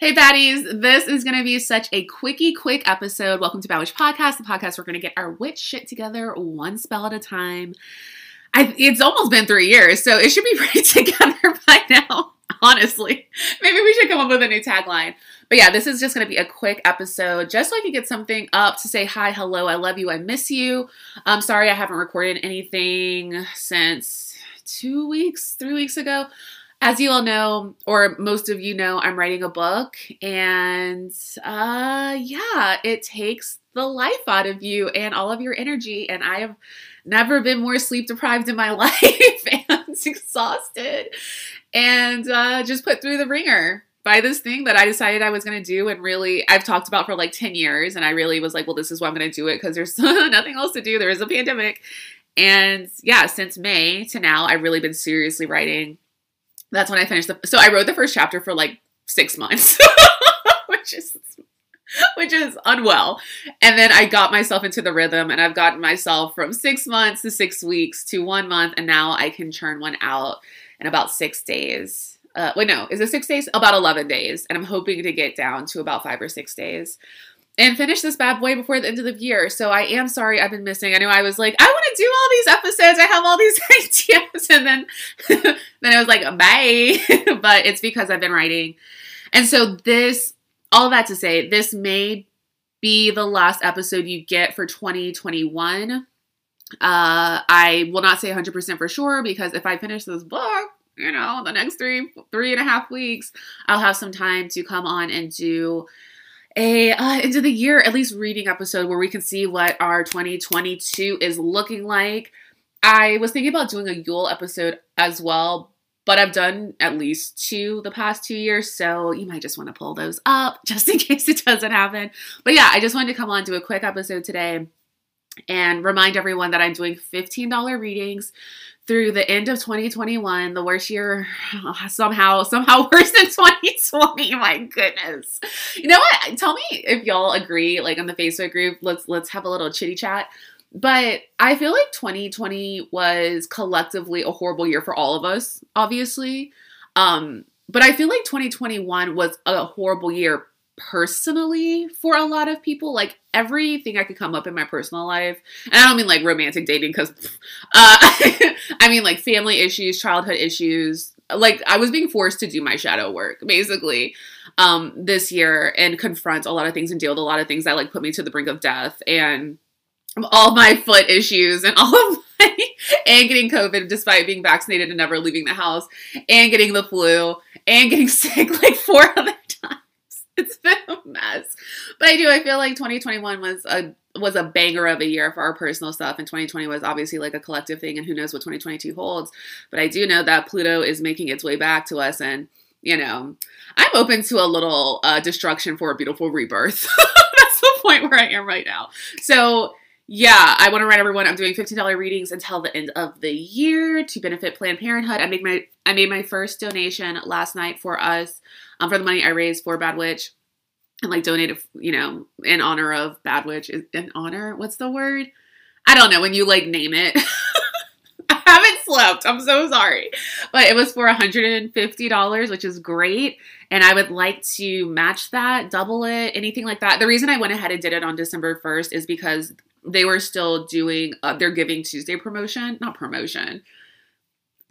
Hey, baddies, this is going to be such a quickie, quick episode. Welcome to Bad Witch Podcast, the podcast we're going to get our witch shit together one spell at a time. I, it's almost been three years, so it should be pretty together by now, honestly. Maybe we should come up with a new tagline. But yeah, this is just going to be a quick episode just so I can get something up to say hi, hello, I love you, I miss you. I'm sorry I haven't recorded anything since two weeks, three weeks ago as you all know, or most of you know, I'm writing a book, and uh, yeah, it takes the life out of you and all of your energy. And I have never been more sleep deprived in my life and exhausted, and uh, just put through the ringer by this thing that I decided I was going to do and really I've talked about for like 10 years and I really was like well this is why I'm going to do it because there's nothing else to do there is a pandemic and yeah since May to now I've really been seriously writing that's when I finished the. So I wrote the first chapter for like six months, which is which is unwell. And then I got myself into the rhythm, and I've gotten myself from six months to six weeks to one month, and now I can churn one out in about six days. Uh, wait, no, is it six days? About 11 days. And I'm hoping to get down to about five or six days and finish this bad boy before the end of the year. So I am sorry I've been missing. I know I was like, I want to do all these episodes. I have all these ideas. And then then I was like, bye. but it's because I've been writing. And so this all that to say, this may be the last episode you get for 2021. Uh, I will not say 100% for sure because if I finish this book, you know, the next three three and a half weeks, I'll have some time to come on and do a uh, of the year at least reading episode where we can see what our 2022 is looking like. I was thinking about doing a Yule episode as well, but I've done at least two the past two years, so you might just want to pull those up just in case it doesn't happen. But yeah, I just wanted to come on do a quick episode today and remind everyone that I'm doing $15 readings through the end of 2021, the worst year somehow somehow worse than 2020. My goodness. You know what? Tell me if y'all agree like on the Facebook group. Let's let's have a little chitty chat. But I feel like 2020 was collectively a horrible year for all of us, obviously. Um but I feel like 2021 was a horrible year personally for a lot of people like everything i could come up in my personal life and i don't mean like romantic dating because uh, i mean like family issues childhood issues like i was being forced to do my shadow work basically um this year and confront a lot of things and deal with a lot of things that like put me to the brink of death and all my foot issues and all of my and getting covid despite being vaccinated and never leaving the house and getting the flu and getting sick like four other it's been a mess. But I do. I feel like 2021 was a was a banger of a year for our personal stuff, and 2020 was obviously like a collective thing. And who knows what 2022 holds? But I do know that Pluto is making its way back to us, and you know, I'm open to a little uh, destruction for a beautiful rebirth. That's the point where I am right now. So yeah, I want to remind everyone I'm doing $15 readings until the end of the year to benefit Planned Parenthood. I made my I made my first donation last night for us um, for the money I raised for Bad Witch and like donated, you know, in honor of Bad Witch. In honor, what's the word? I don't know when you like name it. I haven't slept. I'm so sorry. But it was for $150, which is great. And I would like to match that, double it, anything like that. The reason I went ahead and did it on December 1st is because they were still doing uh, their Giving Tuesday promotion, not promotion,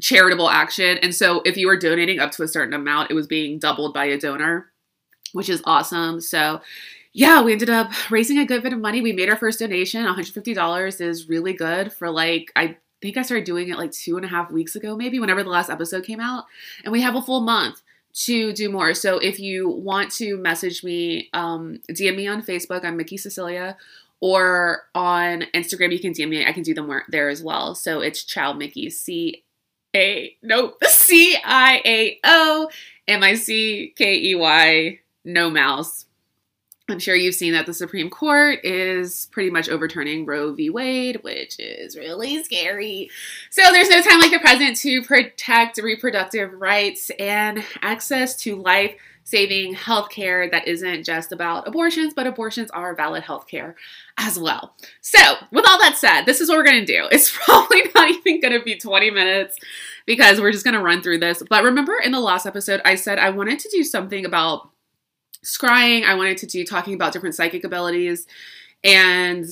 charitable action. And so if you were donating up to a certain amount, it was being doubled by a donor, which is awesome. So yeah, we ended up raising a good bit of money. We made our first donation. $150 is really good for like, I think I started doing it like two and a half weeks ago, maybe whenever the last episode came out. And we have a full month to do more. So if you want to message me, um, DM me on Facebook. I'm Mickey Cecilia or on Instagram, you can DM me. I can do them there as well. So it's Ciao Mickey, C A, nope, C I A O M I C K E Y, no mouse. I'm sure you've seen that the Supreme Court is pretty much overturning Roe v. Wade, which is really scary. So there's no time like the present to protect reproductive rights and access to life saving healthcare that isn't just about abortions, but abortions are valid healthcare as well. So, with all that said, this is what we're going to do. It's probably not even going to be 20 minutes because we're just going to run through this. But remember in the last episode, I said I wanted to do something about scrying. I wanted to do talking about different psychic abilities and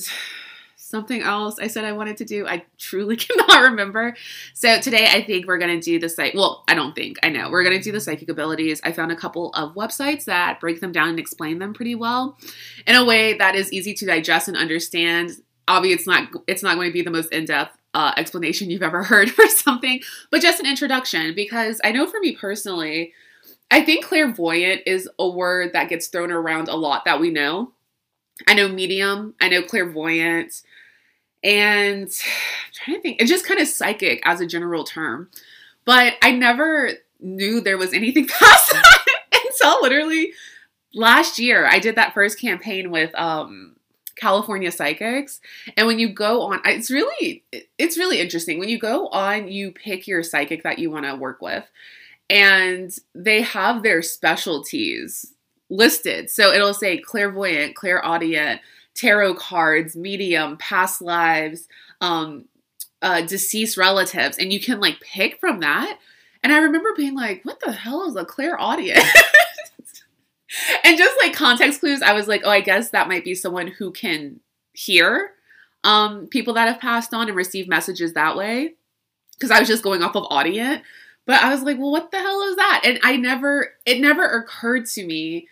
something else I said I wanted to do. I truly cannot remember. So today I think we're going to do the site. Well, I don't think, I know. We're going to do the psychic abilities. I found a couple of websites that break them down and explain them pretty well in a way that is easy to digest and understand. Obviously, it's not it's not going to be the most in-depth uh, explanation you've ever heard for something, but just an introduction because I know for me personally, I think clairvoyant is a word that gets thrown around a lot that we know. I know medium, I know clairvoyant, and I'm trying to think, it's just kind of psychic as a general term. But I never knew there was anything past that until literally last year. I did that first campaign with um, California Psychics. And when you go on, it's really it's really interesting. When you go on, you pick your psychic that you want to work with. And they have their specialties listed. So it'll say clairvoyant, clairaudient, tarot cards, medium, past lives, um, uh, deceased relatives, and you can like pick from that. And I remember being like, what the hell is a clairaudient? and just like context clues, I was like, oh, I guess that might be someone who can hear um, people that have passed on and receive messages that way. Because I was just going off of audience. But I was like, well, what the hell is that? And I never, it never occurred to me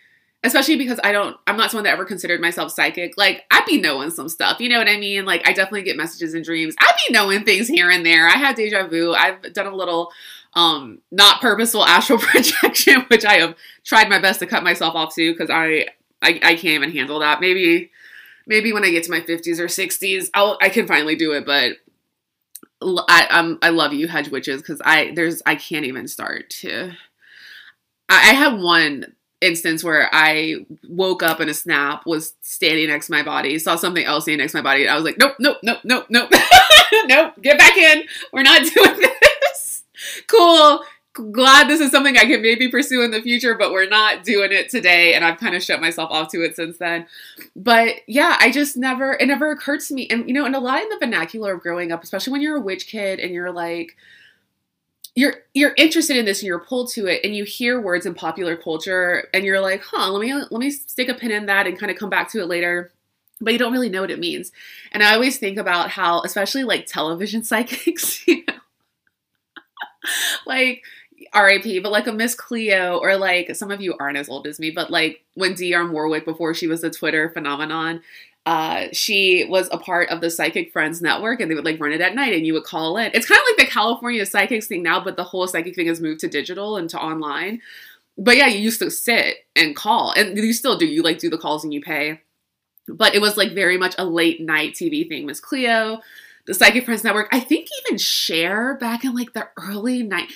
especially because I don't, I'm not someone that ever considered myself psychic. Like, I be knowing some stuff, you know what I mean? Like, I definitely get messages and dreams. I be knowing things here and there. I have deja vu. I've done a little, um, not purposeful astral projection, which I have tried my best to cut myself off to because I, I, I can't even handle that. Maybe, maybe when I get to my 50s or 60s, I'll, I can finally do it, but I um I love you hedge witches because I there's I can't even start to I, I have one instance where I woke up in a snap, was standing next to my body, saw something else standing next to my body. I was like, nope, nope, nope, nope, nope, nope, get back in. We're not doing this. Cool. Glad this is something I can maybe pursue in the future, but we're not doing it today. And I've kind of shut myself off to it since then. But yeah, I just never, it never occurred to me. And, you know, and a lot in the vernacular of growing up, especially when you're a witch kid and you're like, you're you're interested in this and you're pulled to it and you hear words in popular culture and you're like, huh, let me let me stick a pin in that and kind of come back to it later. But you don't really know what it means. And I always think about how, especially like television psychics, you know, like RIP, but like a Miss Cleo, or like some of you aren't as old as me, but like when Dionne Warwick, before she was a Twitter phenomenon, uh, she was a part of the Psychic Friends Network and they would like run it at night and you would call in. It's kind of like the California Psychics thing now, but the whole psychic thing has moved to digital and to online. But yeah, you used to sit and call and you still do. You like do the calls and you pay. But it was like very much a late night TV thing. Miss Cleo, the Psychic Friends Network, I think even Cher back in like the early night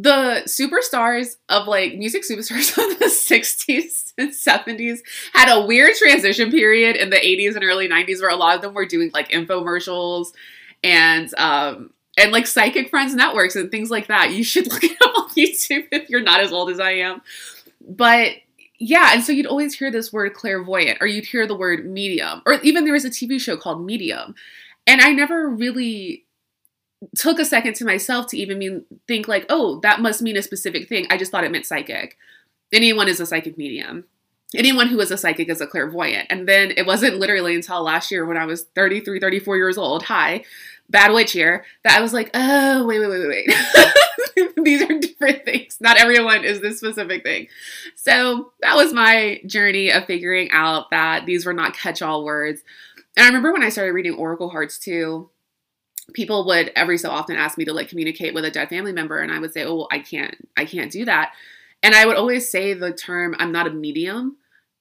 the superstars of like music superstars of the 60s and 70s had a weird transition period in the 80s and early 90s where a lot of them were doing like infomercials and um and like psychic friends networks and things like that. You should look it up on youtube if you're not as old as i am. But yeah and so you'd always hear this word clairvoyant or you'd hear the word medium or even there was a tv show called medium. And i never really took a second to myself to even mean think like, oh, that must mean a specific thing. I just thought it meant psychic. Anyone is a psychic medium. Anyone who is a psychic is a clairvoyant. And then it wasn't literally until last year when I was 33, 34 years old, hi, bad witch year, that I was like, oh, wait, wait, wait, wait, wait. These are different things. Not everyone is this specific thing. So that was my journey of figuring out that these were not catch all words. And I remember when I started reading Oracle Hearts too, people would every so often ask me to like communicate with a dead family member and i would say oh i can't i can't do that. And i would always say the term i'm not a medium.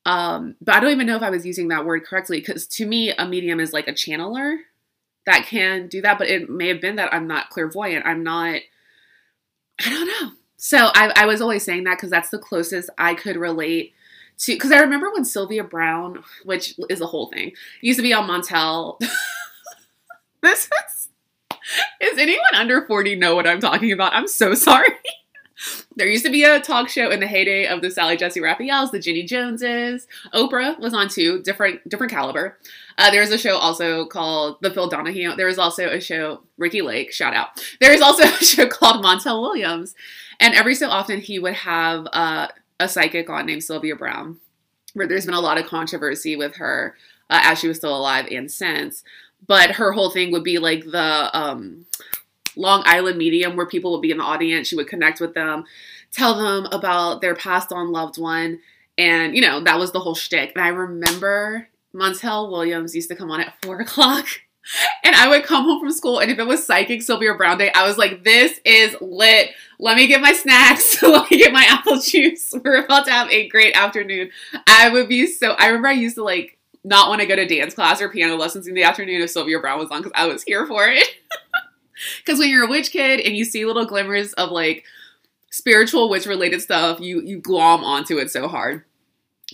Um, but i don't even know if i was using that word correctly because to me a medium is like a channeler that can do that but it may have been that i'm not clairvoyant i'm not i don't know. So i, I was always saying that because that's the closest i could relate to because i remember when Sylvia Browne which is a whole thing used to be on montel. This is Is anyone under 40 know what I'm talking about? I'm so sorry. there used to be a talk show in the heyday of the Sally Jessy Raphaels, the Jenny Joneses. Oprah was on too, different different caliber. Uh, there was a show also called The Phil Donahue. There was also a show, Ricki Lake, shout out. There was also a show called Montel Williams. And every so often he would have uh, a psychic on named Sylvia Browne, where there's been a lot of controversy with her uh, as she was still alive and since. But her whole thing would be like the um, Long Island medium, where people would be in the audience. She would connect with them, tell them about their passed on loved one. And, you know, that was the whole shtick. And I remember Montel Williams used to come on at four o'clock. And I would come home from school, and if it was Psychic Sylvia Browne Day, I was like, this is lit. Let me get my snacks. Let me get my apple juice. We're about to have a great afternoon. I would be so, I remember I used to like not want to go to dance class or piano lessons in the afternoon if Sylvia Browne was on because I was here for it. Because when you're a witch kid and you see little glimmers of like spiritual witch related stuff, you you glom onto it so hard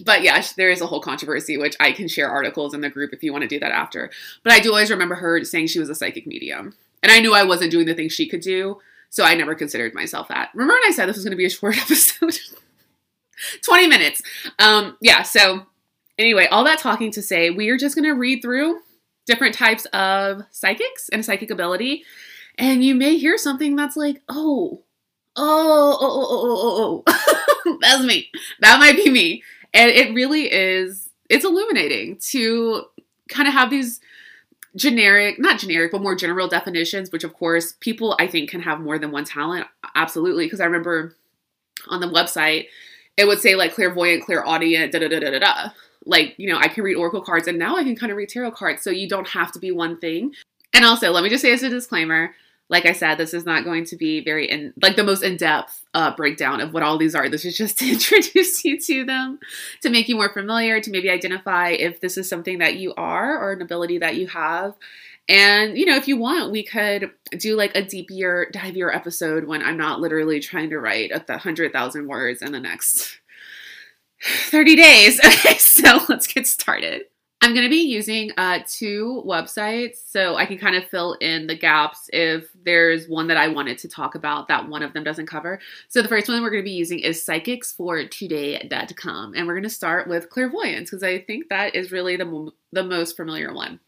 but yeah, there is a whole controversy, which I can share articles in the group if you want to do that after. But I do always remember her saying she was a psychic medium. And I knew I wasn't doing the things she could do, so I never considered myself that. Remember when I said this was going to be a short episode? 20 minutes. Um, yeah, so anyway, all that talking to say, we are just going to read through different types of psychics and psychic ability. And you may hear something that's like, oh, oh, oh, oh, oh, oh, oh. oh. that's me. That might be me. And it really is, it's illuminating to kind of have these generic, not generic, but more general definitions, which of course people I think can have more than one talent. Absolutely. Because I remember on the website, it would say like clairvoyant, clairaudient, da da da da da. Like, you know, I can read oracle cards and now I can kind of read tarot cards. So you don't have to be one thing. And also, let me just say as a disclaimer like I said, this is not going to be very in like the most in-depth uh, breakdown of what all these are. This is just to introduce you to them, to make you more familiar, to maybe identify if this is something that you are or an ability that you have. And you know, if you want, we could do like a deeper, divier episode when I'm not literally trying to write a hundred thousand words in the next 30 days. Okay, so let's get started. I'm going to be using uh, two websites so I can kind of fill in the gaps if there's one that I wanted to talk about that one of them doesn't cover. So the first one we're going to be using is psychicsfortoday.com and we're going to start with clairvoyance because I think that is really the, the most familiar one.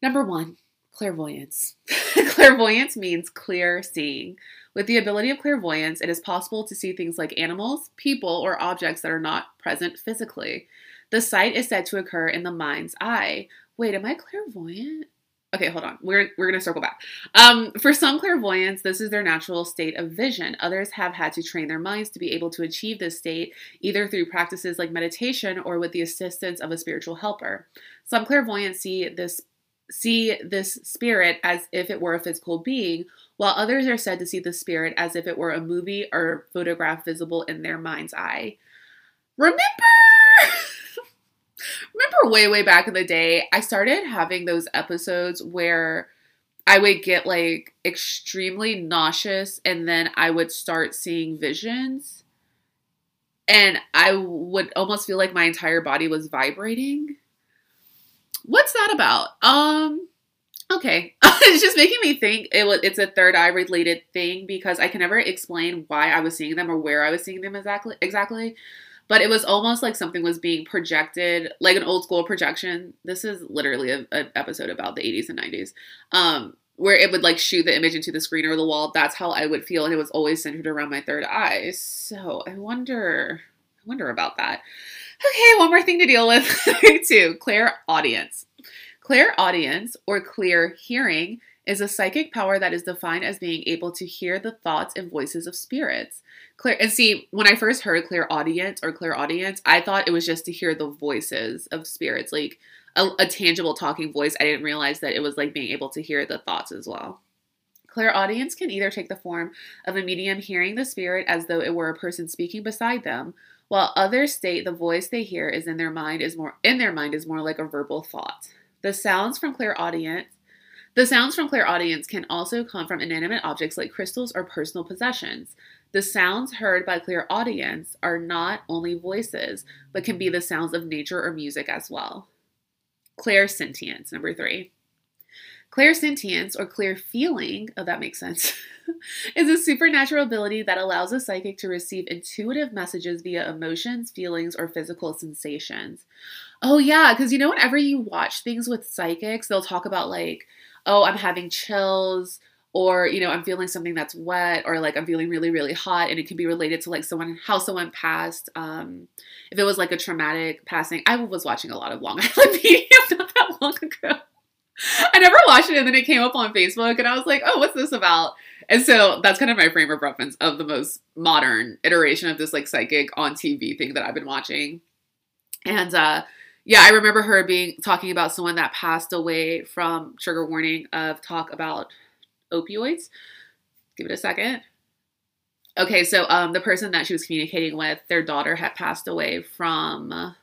Number one, clairvoyance. clairvoyance means clear seeing. With the ability of clairvoyance, it is possible to see things like animals, people, or objects that are not present physically. The sight is said to occur in the mind's eye. Wait, am I clairvoyant? Okay, hold on. We're we're gonna circle back. Um, for some clairvoyants, this is their natural state of vision. Others have had to train their minds to be able to achieve this state, either through practices like meditation or with the assistance of a spiritual helper. Some clairvoyants see this see this spirit as if it were a physical being, while others are said to see the spirit as if it were a movie or photograph visible in their mind's eye. Remember remember way, way back in the day, I started having those episodes where I would get like extremely nauseous and then I would start seeing visions. And I would almost feel like my entire body was vibrating. What's that about? Um, okay. it's just making me think it was it's a third eye related thing because I can never explain why I was seeing them or where I was seeing them exactly exactly. But it was almost like something was being projected like an old school projection. This is literally an episode about the 80s and 90s um, where it would like shoot the image into the screen or the wall. That's how i would feel and it was always centered around my third eye. So i wonder i wonder about that. Okay one more thing to deal with. Too. Clairaudience clairaudience or clear hearing is a psychic power that is defined as being able to hear the thoughts and voices of spirits. Clear and see when i first heard clear audience or clear audience, i thought it was just to hear the voices of spirits like a, a tangible talking voice. I didn't realize that it was like being able to hear the thoughts as well. Clairaudience can either take the form of a medium hearing the spirit as though it were a person speaking beside them while others state the voice they hear is in their mind is more in their mind is more like a verbal thought the sounds from clairaudience the sounds from clairaudience can also come from inanimate objects like crystals or personal possessions. The sounds heard by clairaudience are not only voices, but can be the sounds of nature or music as well. Clairsentience, number three. Clairsentience, or clear feeling, oh, that makes sense, is a supernatural ability that allows a psychic to receive intuitive messages via emotions, feelings, or physical sensations. Oh, yeah, because you know, whenever you watch things with psychics, they'll talk about, like, oh, I'm having chills, or you know i'm feeling something that's wet or like i'm feeling really really hot and it can be related to like someone how someone passed um if it was like a traumatic passing. I was watching a lot of long island medium not that long ago. I never watched it and then it came up on facebook and i was like oh what's this about? And so that's kind of my frame of reference of the most modern iteration of this like psychic on tv thing that i've been watching. And uh yeah, I remember her being talking about someone that passed away from trigger warning of talk about opioids. Give it a second. Okay, so um, the person that she was communicating with, their daughter had passed away from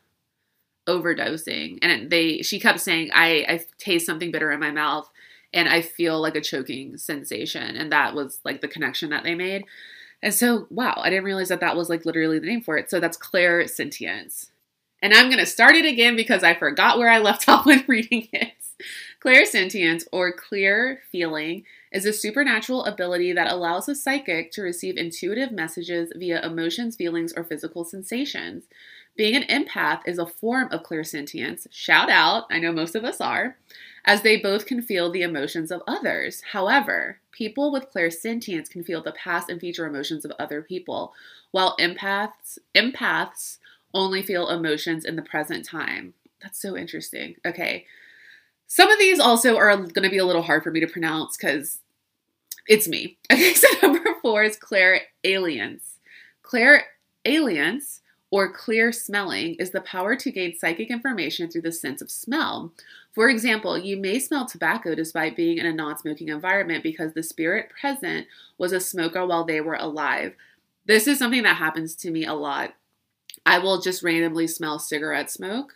overdosing, and they she kept saying, "I I taste something bitter in my mouth." And I feel like a choking sensation. And that was like the connection that they made. And so, wow, I didn't realize that that was like literally the name for it. So that's clairsentience. And I'm going to start it again because I forgot where I left off when reading it. Clairsentience, or clear feeling, is a supernatural ability that allows a psychic to receive intuitive messages via emotions, feelings, or physical sensations. Being an empath is a form of clairsentience. Shout out, I know most of us are, as they both can feel the emotions of others. However, people with clairsentience can feel the past and future emotions of other people, while empaths empaths only feel emotions in the present time. That's so interesting. Okay. Some of these also are going to be a little hard for me to pronounce because it's me. Okay, so number four is clair aliens. Clair aliens or clear smelling is the power to gain psychic information through the sense of smell. For example, you may smell tobacco despite being in a non smoking environment because the spirit present was a smoker while they were alive. This is something that happens to me a lot. I will just randomly smell cigarette smoke.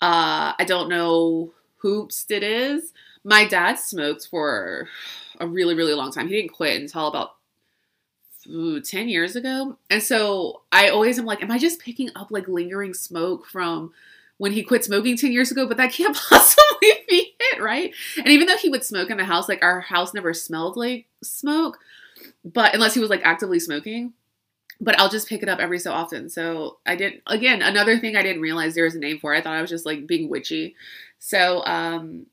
Uh, I don't know whoops it is. My dad smoked for a really, really long time. He didn't quit until about ooh, 10 years ago. And so I always am like, am I just picking up like lingering smoke from when he quit smoking 10 years ago? But that can't possibly be it, right? And even though he would smoke in the house, like our house never smelled like smoke, but unless he was like actively smoking. But I'll just pick it up every so often. So I didn't, again another thing I didn't realize there was a name for. I thought I was just like being witchy. So um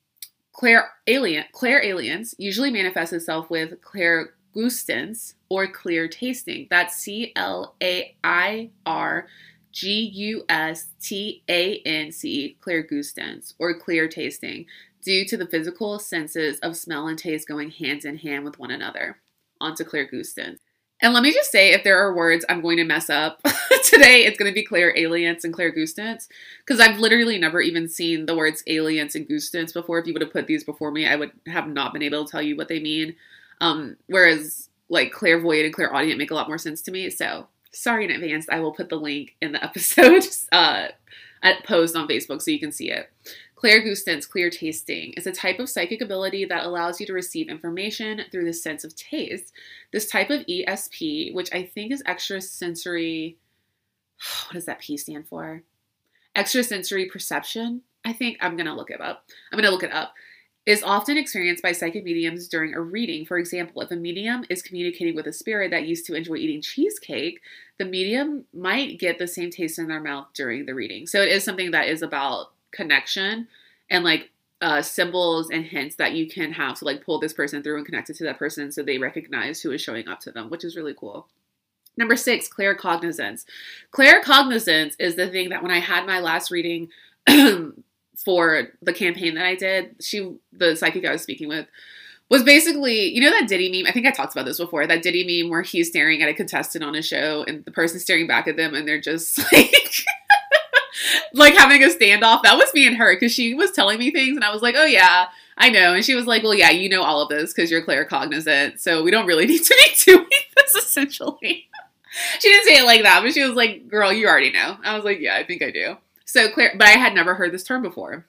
Claire alien clairalience usually manifests itself with clair gustance or clear tasting. That's C L A I R G U S T A N C, clairgustance or clear tasting, due to the physical senses of smell and taste going hand in hand with one another. On to clairgustance. And let me just say, if there are words I'm going to mess up today, it's going to be clairalience and clairgustance. Because I've literally never even seen the words aliens and gustance before. If you would have put these before me, I would have not been able to tell you what they mean. Um, whereas like clairvoyant and clairaudient make a lot more sense to me. So sorry in advance. I will put the link in the episode uh, at post on Facebook so you can see it. Clairgustance, clear tasting, is a type of psychic ability that allows you to receive information through the sense of taste. This type of ESP, which I think is extrasensory, what does that P stand for? Extrasensory perception. I think I'm to look it up. I'm to look it up. Is often experienced by psychic mediums during a reading. For example, if a medium is communicating with a spirit that used to enjoy eating cheesecake, the medium might get the same taste in their mouth during the reading. So it is something that is about connection and like uh, symbols and hints that you can have to like pull this person through and connect it to that person so they recognize who is showing up to them, which is really cool. Number six, claircognizance. Claircognizance is the thing that when I had my last reading for the campaign that I did, she, the psychic I was speaking with, was basically, you know, that Diddy meme. I think I talked about this before. That Diddy meme where he's staring at a contestant on a show and the person's staring back at them and they're just like like having a standoff. That was me and her because she was telling me things and I was like, oh yeah, I know. And she was like, well, yeah, you know all of this because you're claircognizant. So we don't really need to be doing this essentially. she didn't say it like that, but she was like, girl, you already know. I was like, yeah, I think I do. So clear, but I had never heard this term before.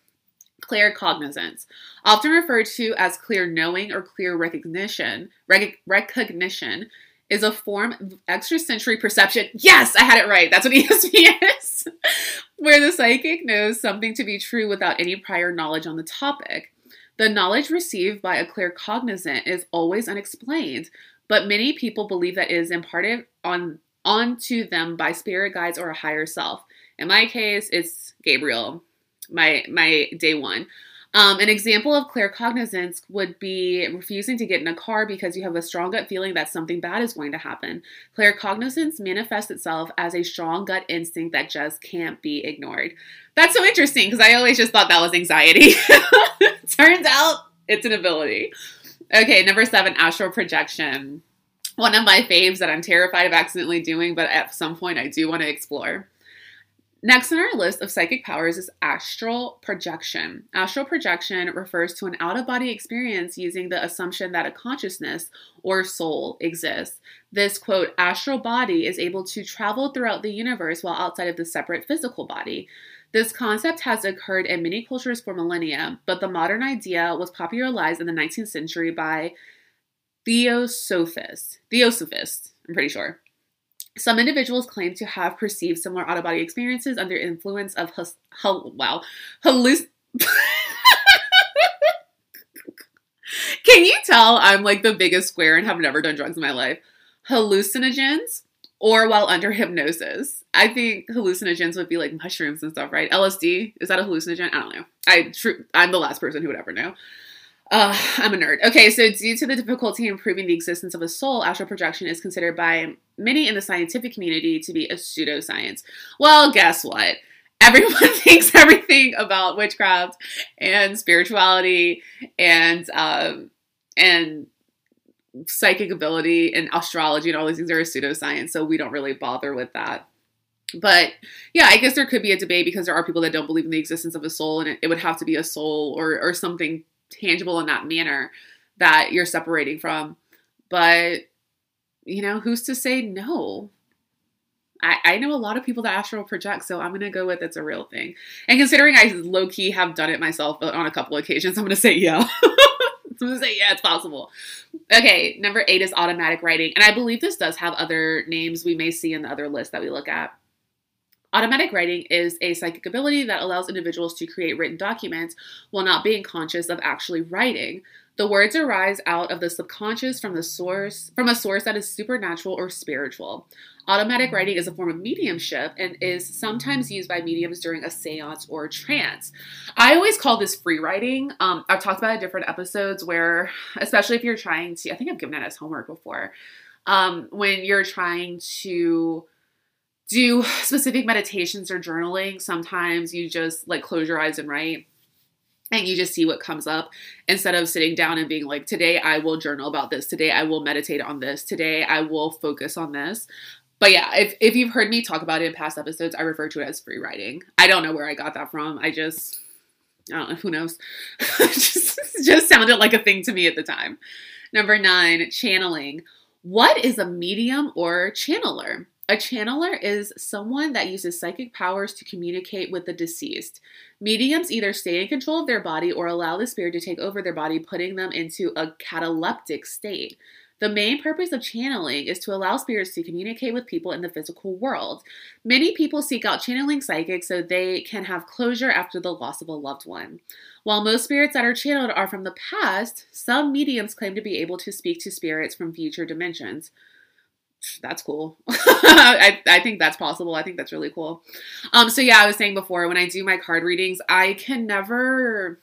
Claircognizance, often referred to as clear knowing or clear recognition, rec- recognition, is a form of extrasensory perception. Yes, I had it right. That's what ESP is. Where the psychic knows something to be true without any prior knowledge on the topic. The knowledge received by a claircognizant is always unexplained, but many people believe that it is imparted on onto them by spirit guides or a higher self. In my case, it's Gabriel, my my day one. Um, an example of claircognizance would be refusing to get in a car because you have a strong gut feeling that something bad is going to happen. Claircognizance manifests itself as a strong gut instinct that just can't be ignored. That's so interesting because I always just thought that was anxiety. Turns out it's an ability. Okay, number seven, astral projection. One of my faves that I'm terrified of accidentally doing, but at some point I do want to explore. Next on our list of psychic powers is astral projection. Astral projection refers to an out of body experience using the assumption that a consciousness or soul exists. This quote, astral body is able to travel throughout the universe while outside of the separate physical body. This concept has occurred in many cultures for millennia, but the modern idea was popularized in the 19th century by Theosophists. Theosophists, I'm pretty sure. Some individuals claim to have perceived similar out of body experiences under influence of hus- hul- wow halluc. Can you tell I'm like the biggest square and have never done drugs in my life? Hallucinogens or while under hypnosis. I think hallucinogens would be like mushrooms and stuff, right? LSD is that a hallucinogen? I don't know. I tr- I'm the last person who would ever know. Uh, I'm a nerd. Okay, so due to the difficulty in proving the existence of a soul, astral projection is considered by many in the scientific community to be a pseudoscience. Well, guess what? Everyone thinks everything about witchcraft and spirituality and um, and psychic ability and astrology and all these things are a pseudoscience, so we don't really bother with that. But yeah, I guess there could be a debate because there are people that don't believe in the existence of a soul, and it, it would have to be a soul or or something tangible in that manner that you're separating from. But, you know, who's to say no? I, I know a lot of people that astral project, so I'm going to go with it's a real thing. And considering I low key have done it myself on a couple occasions, I'm going to say yeah. I'm to say yeah, it's possible. Okay, number eight is automatic writing. And I believe this does have other names we may see in the other list that we look at. Automatic writing is a psychic ability that allows individuals to create written documents while not being conscious of actually writing. The words arise out of the subconscious from the source from a source that is supernatural or spiritual. Automatic writing is a form of mediumship and is sometimes used by mediums during a séance or trance. I always call this free writing. Um, I've talked about it in different episodes where, especially if you're trying to, I think I've given it as homework before, um, when you're trying to do specific meditations or journaling, sometimes you just like close your eyes and write and you just see what comes up instead of sitting down and being like, today I will journal about this. Today I will meditate on this. Today I will focus on this. But yeah, if, if you've heard me talk about it in past episodes, I refer to it as free writing. I don't know where I got that from. I just, I don't know, who knows? just, just sounded like a thing to me at the time. Number nine, channeling. What is a medium or channeler? A channeler is someone that uses psychic powers to communicate with the deceased. Mediums either stay in control of their body or allow the spirit to take over their body, putting them into a cataleptic state. The main purpose of channeling is to allow spirits to communicate with people in the physical world. Many people seek out channeling psychics so they can have closure after the loss of a loved one. While most spirits that are channeled are from the past, some mediums claim to be able to speak to spirits from future dimensions that's cool. I, I think that's possible. I think that's really cool. Um, so yeah, I was saying before when I do my card readings, I can never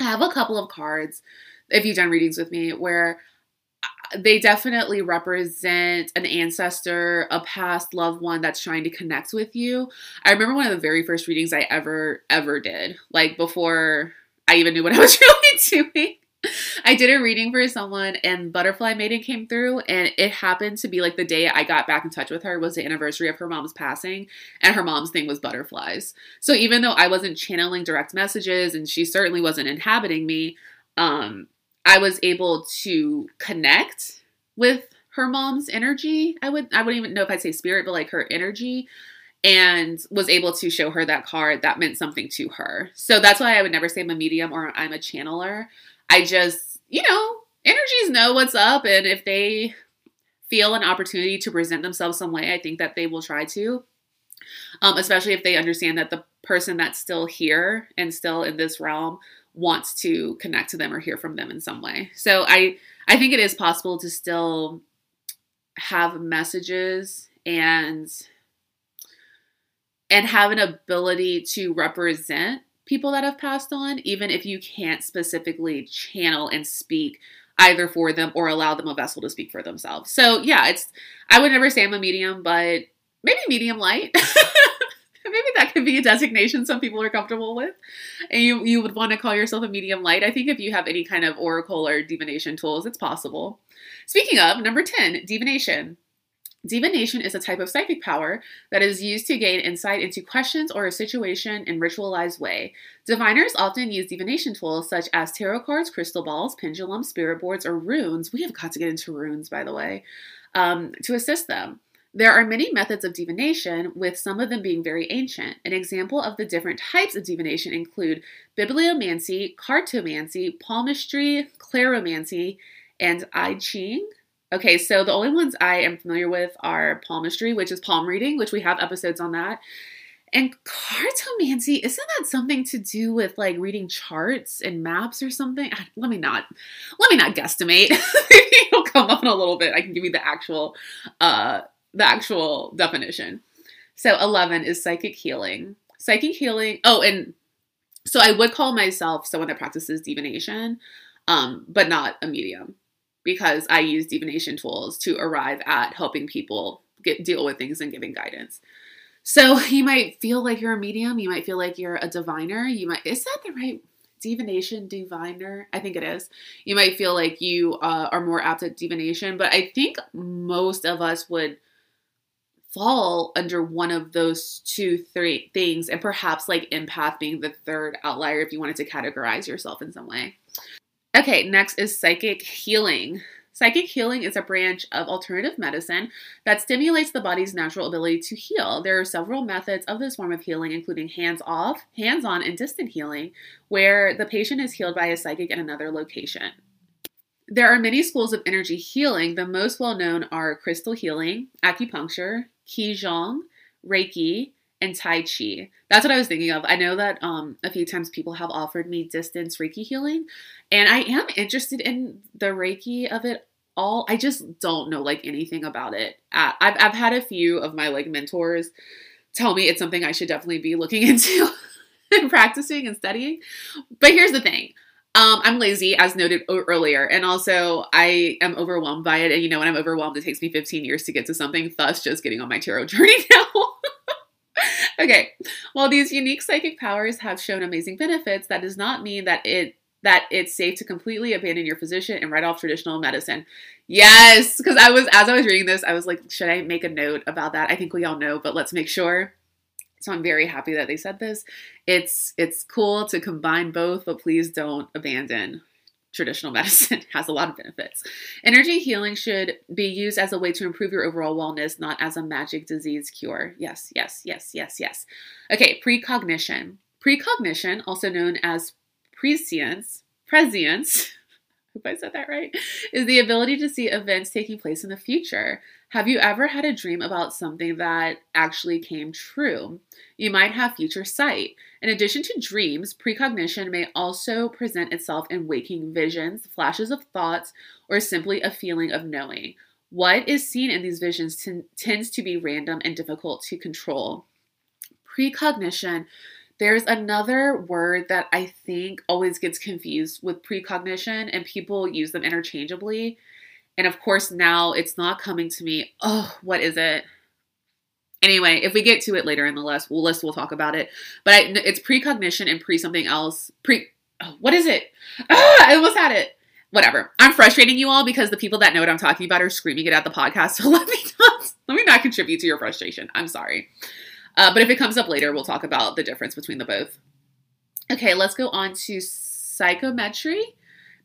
I have a couple of cards if you've done readings with me where uh, they definitely represent an ancestor, a past loved one that's trying to connect with you. I remember one of the very first readings I ever ever did, like before I even knew what I was really doing. I did a reading for someone and Butterfly Maiden came through and it happened to be like the day I got back in touch with her was the anniversary of her mom's passing and her mom's thing was butterflies. So even though I wasn't channeling direct messages and she certainly wasn't inhabiting me, um, I was able to connect with her mom's energy. I would I wouldn't even know if I'd say spirit, but like her energy and was able to show her that card that meant something to her. So that's why I would never say I'm a medium or I'm a channeler. I just, you know, energies know what's up. And if they feel an opportunity to present themselves some way, I think that they will try to. Um, especially if they understand that the person that's still here and still in this realm wants to connect to them or hear from them in some way. So I I think it is possible to still have messages and and have an ability to represent people that have passed on, even if you can't specifically channel and speak either for them or allow them a vessel to speak for themselves. So yeah, it's I would never say I'm a medium, but maybe medium light. maybe that could be a designation some people are comfortable with. And you you would want to call yourself a medium light. I think if you have any kind of oracle or divination tools, it's possible. Speaking of, number 10, divination. Divination is a type of psychic power that is used to gain insight into questions or a situation in ritualized way. Diviners often use divination tools such as tarot cards, crystal balls, pendulums, spirit boards, or runes. We have got to get into runes, by the way, um, to assist them. There are many methods of divination, with some of them being very ancient. An example of the different types of divination include bibliomancy, cartomancy, palmistry, cleromancy, and I Ching. Okay, so the only ones I am familiar with are palmistry, which is palm reading, which we have episodes on that. And cartomancy, isn't that something to do with like reading charts and maps or something? Let me not let me not guesstimate. It'll come up in a little bit. I can give you the actual uh the actual definition. So 11 is psychic healing. Psychic healing. Oh, and so I would call myself someone that practices divination, um, but not a medium because I use divination tools to arrive at helping people get deal with things and giving guidance. So you might feel like you're a medium, you might feel like you're a diviner, you might is that the right divination diviner? I think it is. You might feel like you uh, are more apt at divination, but I think most of us would fall under one of those two three things and perhaps like empath being the third outlier if you wanted to categorize yourself in some way Okay, next is psychic healing. Psychic healing is a branch of alternative medicine that stimulates the body's natural ability to heal. There are several methods of this form of healing, including hands off, hands on, and distant healing, where the patient is healed by a psychic in another location. There are many schools of energy healing. The most well known are crystal healing, acupuncture, Qigong, Reiki, and Tai Chi. That's what I was thinking of. I know that um, a few times people have offered me distance Reiki healing, and I am interested in the Reiki of it all. I just don't know like anything about it. Uh, I've I've had a few of my like mentors tell me it's something I should definitely be looking into and practicing and studying. But here's the thing. Um, I'm lazy, as noted earlier, and also I am overwhelmed by it. And you know, when I'm overwhelmed, it takes me 15 years to get to something. Thus, just getting on my tarot journey now. okay. While these unique psychic powers have shown amazing benefits, that does not mean that it that it's safe to completely abandon your physician and write off traditional medicine. Yes, because I was as I was reading this, I was like, should I make a note about that? I think we all know, but let's make sure. So I'm very happy that they said this. It's it's cool to combine both, but please don't abandon traditional medicine has a lot of benefits. Energy healing should be used as a way to improve your overall wellness, not as a magic disease cure. Yes, yes, yes, yes, yes. Okay, precognition. Precognition, also known as prescience, prescience, hope I said that right, is the ability to see events taking place in the future. Have you ever had a dream about something that actually came true? You might have future sight. In addition to dreams, precognition may also present itself in waking visions, flashes of thoughts, or simply a feeling of knowing. What is seen in these visions t- tends to be random and difficult to control. Precognition there's another word that I think always gets confused with precognition, and people use them interchangeably. And of course, now it's not coming to me. Oh, what is it? Anyway, if we get to it later in the list, we'll list we'll talk about it. But I, it's precognition and pre something else. Pre, oh, what is it? Ah, I almost had it. Whatever. I'm frustrating you all because the people that know what I'm talking about are screaming it at the podcast. So let me not let me not contribute to your frustration. I'm sorry. Uh, but if it comes up later, we'll talk about the difference between the both. Okay, let's go on to psychometry.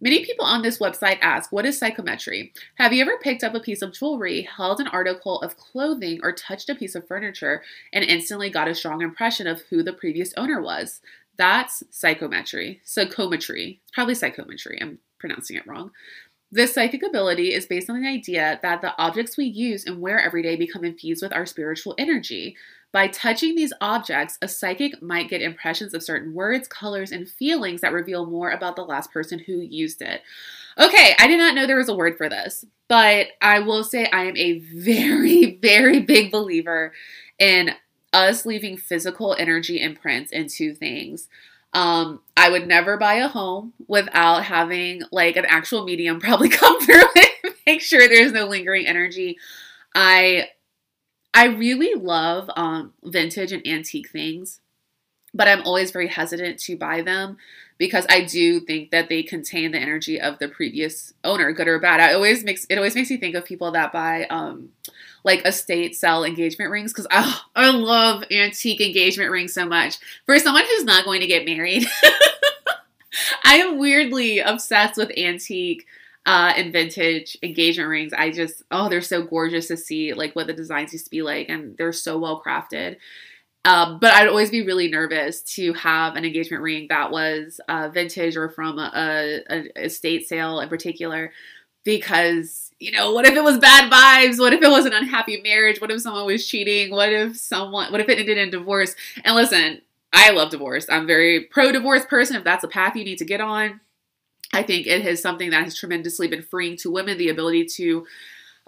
Many people on this website ask, What is psychometry? Have you ever picked up a piece of jewelry, held an article of clothing, or touched a piece of furniture and instantly got a strong impression of who the previous owner was? That's psychometry. Psychometry. It's probably psychometry. I'm pronouncing it wrong. This psychic ability is based on the idea that the objects we use and wear every day become infused with our spiritual energy. By touching these objects, a psychic might get impressions of certain words, colors, and feelings that reveal more about the last person who used it. Okay, I did not know there was a word for this, but I will say I am a very, very big believer in us leaving physical energy imprints into things. Um, I would never buy a home without having like an actual medium probably come through and make sure there's no lingering energy. I I really love um, vintage and antique things, but I'm always very hesitant to buy them because I do think that they contain the energy of the previous owner, good or bad. I always makes it always makes me think of people that buy um, like estate sell engagement rings because oh, I love antique engagement rings so much. For someone who's not going to get married, I am weirdly obsessed with antique uh, and vintage engagement rings. I just, oh, they're so gorgeous to see, like what the designs used to be like, and they're so well crafted. Um, but I'd always be really nervous to have an engagement ring that was uh, vintage or from a, a, estate sale in particular, because you know, what if it was bad vibes? What if it was an unhappy marriage? What if someone was cheating? What if someone? What if it ended in divorce? And listen, I love divorce. I'm very pro divorce person. If that's a path you need to get on, I think it is something that has tremendously been freeing to women the ability to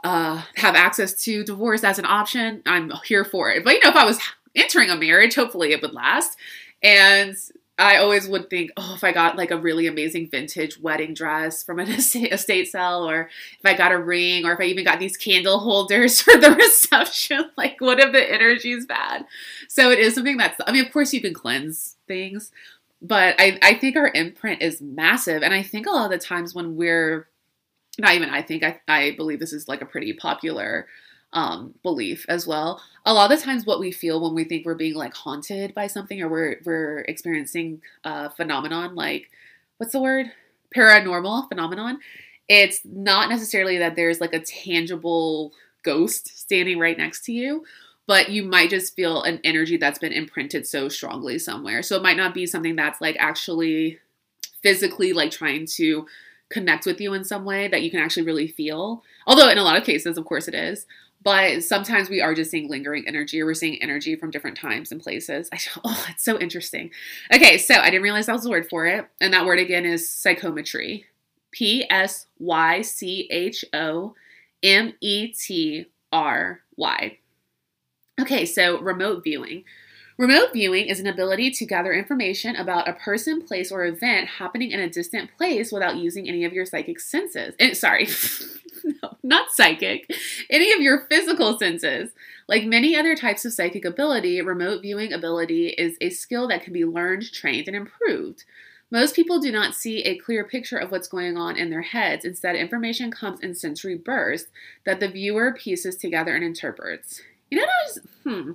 uh, have access to divorce as an option. I'm here for it. But you know, if I was entering a marriage, hopefully it would last. And I always would think, oh, if I got like a really amazing vintage wedding dress from an estate sale, or if I got a ring, or if I even got these candle holders for the reception, like what if the energy is bad? So it is something that's, I mean, of course you can cleanse things, but I, I think our imprint is massive. And I think a lot of the times when we're not even I think I, I believe this is like a pretty popular um, belief as well. A lot of the times, what we feel when we think we're being like haunted by something or we're we're experiencing a phenomenon like what's the word paranormal phenomenon. It's not necessarily that there's like a tangible ghost standing right next to you, but you might just feel an energy that's been imprinted so strongly somewhere. So it might not be something that's like actually physically like trying to connect with you in some way that you can actually really feel. Although in a lot of cases, of course, it is. But sometimes we are just seeing lingering energy, or we're seeing energy from different times and places. I, oh, it's so interesting. Okay, so I didn't realize that was the word for it, and that word again is psychometry. P S Y C H O M E T R Y. Okay, so remote viewing. Remote viewing is an ability to gather information about a person, place, or event happening in a distant place without using any of your psychic senses. And, eh, sorry, no, not psychic, any of your physical senses. Like many other types of psychic ability, remote viewing ability is a skill that can be learned, trained, and improved. Most people do not see a clear picture of what's going on in their heads. Instead, information comes in sensory bursts that the viewer pieces together and interprets. You know, was, hmm.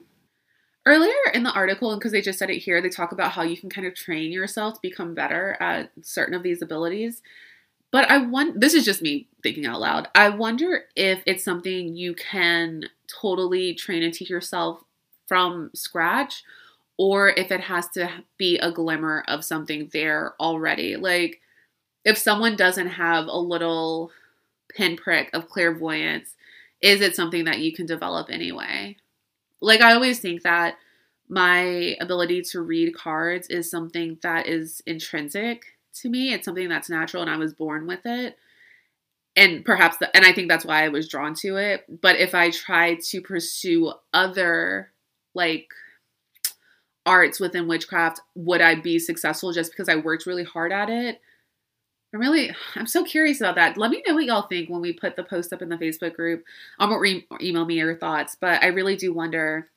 Earlier in the article, and because they just said it here, they talk about how you can kind of train yourself to become better at certain of these abilities. But I want this is just me thinking out loud. I wonder if it's something you can totally train and teach yourself from scratch, or if it has to be a glimmer of something there already. Like if someone doesn't have a little pinprick of clairvoyance is it something that you can develop anyway? Like, I always think that my ability to read cards is something that is intrinsic to me. It's something that's natural and I was born with it. And perhaps, the, and I think that's why I was drawn to it. But if I tried to pursue other, like, arts within witchcraft, would I be successful just because I worked really hard at it? I'm really, I'm so curious about that. Let me know what y'all think when we put the post up in the Facebook group. Um, or re- email me your thoughts. But I really do wonder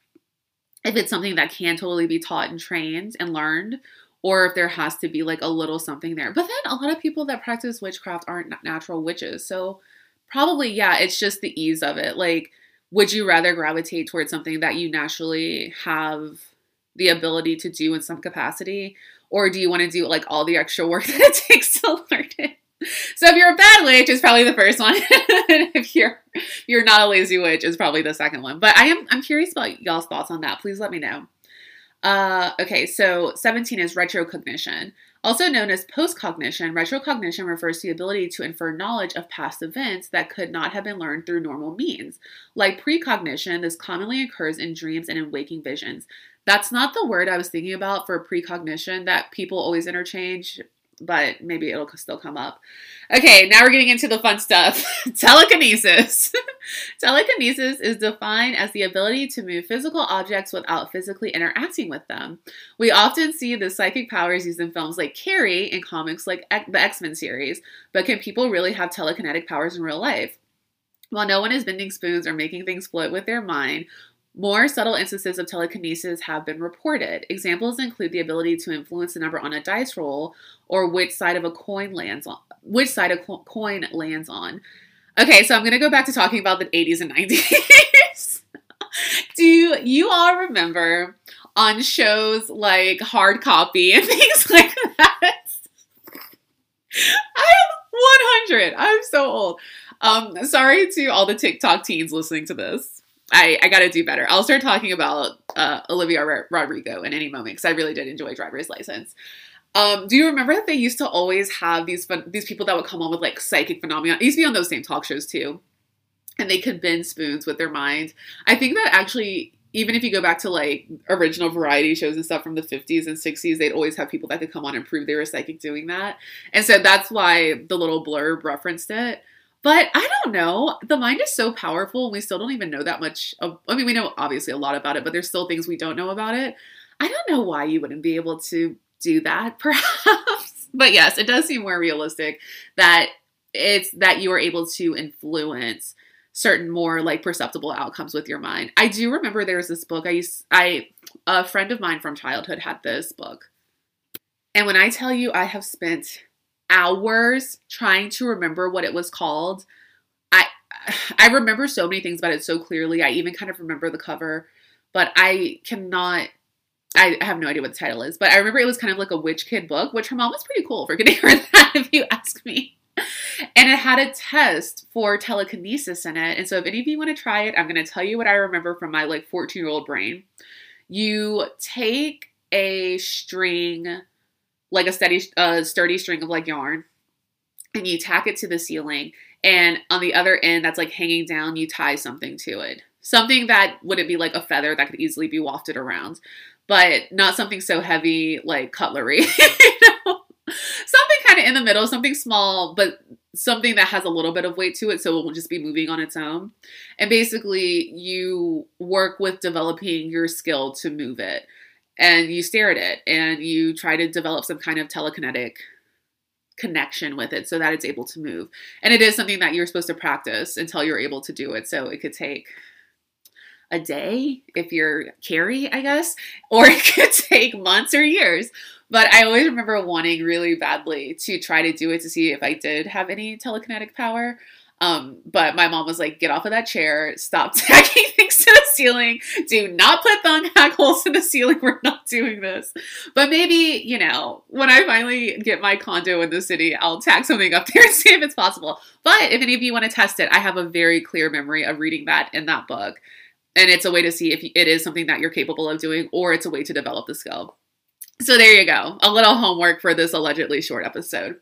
if it's something that can totally be taught and trained and learned, or if there has to be like a little something there. But then a lot of people that practice witchcraft aren't natural witches. So probably, yeah, it's just the ease of it. Like, would you rather gravitate towards something that you naturally have the ability to do in some capacity? or do you want to do like all the extra work that it takes to learn it? So if you're a bad witch, it's probably the first one. if you're you're not a lazy witch, it's probably the second one. But I am I'm curious about y'all's thoughts on that. Please let me know. Uh, okay, so 17 is retrocognition. Also known as postcognition, retrocognition refers to the ability to infer knowledge of past events that could not have been learned through normal means. Like precognition, this commonly occurs in dreams and in waking visions. That's not the word I was thinking about for precognition that people always interchange but maybe it'll still come up. Okay, now we're getting into the fun stuff. Telekinesis. Telekinesis is defined as the ability to move physical objects without physically interacting with them. We often see the psychic powers used in films like Carrie and comics like the X Men series, but can people really have telekinetic powers in real life? While no one is bending spoons or making things float with their mind, more subtle instances of telekinesis have been reported. Examples include the ability to influence the number on a dice roll or which side of a coin lands on, which side a co- coin lands on. Okay, so I'm going to go back to talking about the 80s and 90s. Do you all remember on shows like Hard Copy and things like that? I'm 100. I'm so old. Um, sorry to all the TikTok teens listening to this. I, I got to do better. I'll start talking about uh, Olivia Rodrigo in any moment because I really did enjoy Driver's License. Um, do you remember that they used to always have these fun, these people that would come on with like psychic phenomena? It used to be on those same talk shows too, and they could bend spoons with their mind. I think that actually, even if you go back to like original variety shows and stuff from the 50s and 60s, they'd always have people that could come on and prove they were psychic doing that, and so that's why the little blurb referenced it. But I don't know. The mind is so powerful. And we still don't even know that much. Of, I mean, we know obviously a lot about it, but there's still things we don't know about it. I don't know why you wouldn't be able to do that, perhaps. but yes, it does seem more realistic that it's that you are able to influence certain more like perceptible outcomes with your mind. I do remember there was this book I used I a friend of mine from childhood had this book. And when I tell you I have spent hours trying to remember what it was called. I I remember so many things about it so clearly. I even kind of remember the cover, but I cannot I have no idea what the title is, but I remember it was kind of like a witch kid book, which her mom was pretty cool for getting her that, if you ask me. And it had a test for telekinesis in it. And so if any of you want to try it, I'm going to tell you what I remember from my like 14 year old brain. You take a string like a steady, uh, sturdy string of like yarn, and you tack it to the ceiling. And on the other end, that's like hanging down, you tie something to it. Something that wouldn't be like a feather that could easily be wafted around, but not something so heavy like cutlery. you know? Something kind of in the middle, something small, but something that has a little bit of weight to it so it will just be moving on its own. And basically, you work with developing your skill to move it and you stare at it and you try to develop some kind of telekinetic connection with it so that it's able to move. And it is something that you're supposed to practice until you're able to do it. So it could take a day if you're Carrie, I guess, or it could take months or years. But I always remember wanting really badly to try to do it to see if I did have any telekinetic power. Um, but my mom was like, get off of that chair, stop tacking things to the ceiling, do not put thong hack holes in the ceiling. We're not doing this. But maybe, you know, when I finally get my condo in the city, I'll tack something up there and see if it's possible. But if any of you want to test it, I have a very clear memory of reading that in that book. And it's a way to see if it is something that you're capable of doing or it's a way to develop the skill. So there you go. A little homework for this allegedly short episode.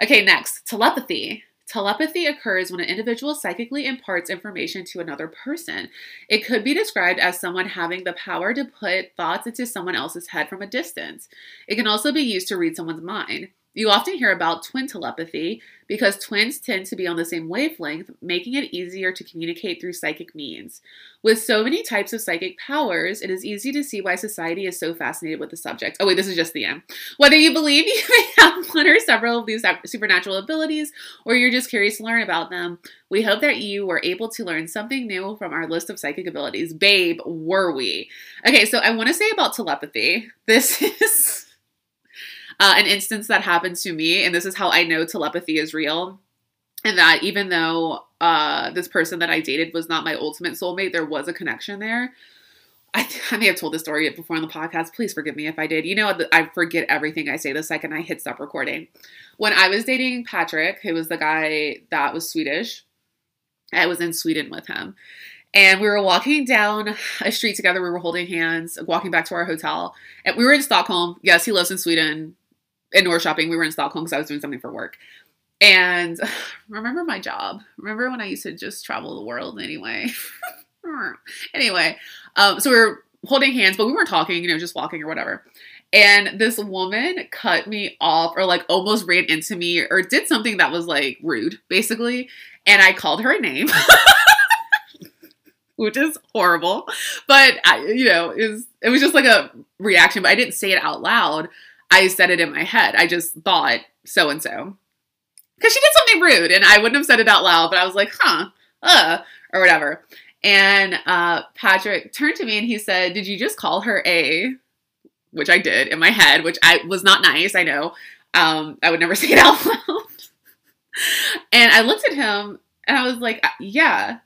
Okay, next, telepathy. Telepathy occurs when an individual psychically imparts information to another person. It could be described as someone having the power to put thoughts into someone else's head from a distance. It can also be used to read someone's mind. You often hear about twin telepathy because twins tend to be on the same wavelength, making it easier to communicate through psychic means. With so many types of psychic powers, it is easy to see why society is so fascinated with the subject. Oh, wait, this is just the end. Whether you believe you may have one or several of these supernatural abilities, or you're just curious to learn about them, we hope that you were able to learn something new from our list of psychic abilities. Babe, were we? Okay, so I want to say about telepathy. This is uh, an instance that happened to me, and this is how I know telepathy is real. And that even though uh, this person that I dated was not my ultimate soulmate, there was a connection there. I, I may have told this story before on the podcast. Please forgive me if I did. You know, I forget everything I say the second I hit stop recording. When I was dating Patrick, who was the guy that was Swedish, I was in Sweden with him. And we were walking down a street together. We were holding hands, walking back to our hotel. And we were in Stockholm. Yes, he lives in Sweden in Norrköping. We were in Stockholm because I was doing something for work. And remember my job. Remember when I used to just travel the world anyway. anyway, um, so we were holding hands, but we weren't talking, you know, just walking or whatever. And this woman cut me off or like almost ran into me or did something that was like rude, basically. And I called her a name. which is horrible. But I, you know, it it was just like a reaction, but I didn't say it out loud. I said it in my head. I just thought so and so. Cuz she did something rude and I wouldn't have said it out loud, but I was like, "Huh, uh," or whatever. And uh, Patrick turned to me and he said, "Did you just call her a?" Which I did in my head, which I was not nice. I know. Um, I would never say it out loud. and I looked at him and I was like, "Yeah."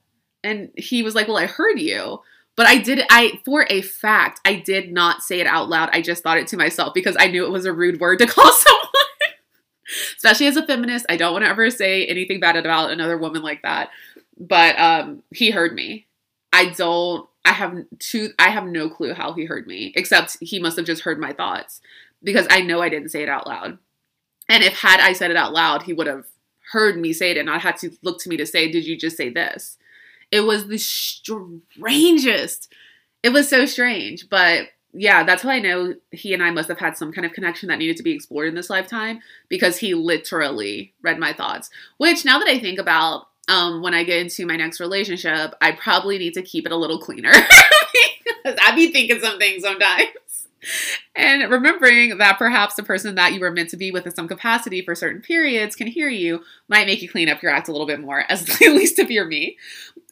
And he was like, Well, I heard you. But I did I for a fact, I did not say it out loud. I just thought it to myself because I knew it was a rude word to call someone. Especially as a feminist, I don't want to ever say anything bad about another woman like that. But um he heard me. I don't I have two I have no clue how he heard me, except he must have just heard my thoughts because I know I didn't say it out loud. And if had I said it out loud, he would have heard me say it and not had to look to me to say, Did you just say this? It was the strangest. It was so strange, but yeah, that's why I know he and I must have had some kind of connection that needed to be explored in this lifetime because he literally read my thoughts. Which now that I think about um, when I get into my next relationship, I probably need to keep it a little cleaner because I be thinking some things sometimes and remembering that perhaps the person that you were meant to be with in some capacity for certain periods can hear you might make you clean up your act a little bit more, as at least if you're me.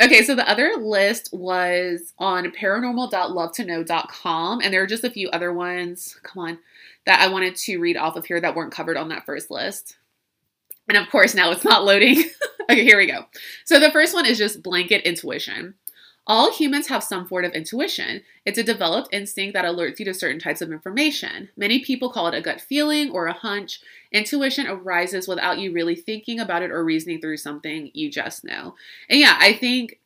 Okay, so the other list was on paranormal.lovetoknow.com, and there are just a few other ones, come on, that I wanted to read off of here that weren't covered on that first list. And of course, now it's not loading. okay, here we go. So the first one is just blanket intuition. All humans have some form of intuition. It's a developed instinct that alerts you to certain types of information. Many people call it a gut feeling or a hunch. Intuition arises without you really thinking about it or reasoning through something you just know. And yeah, I think,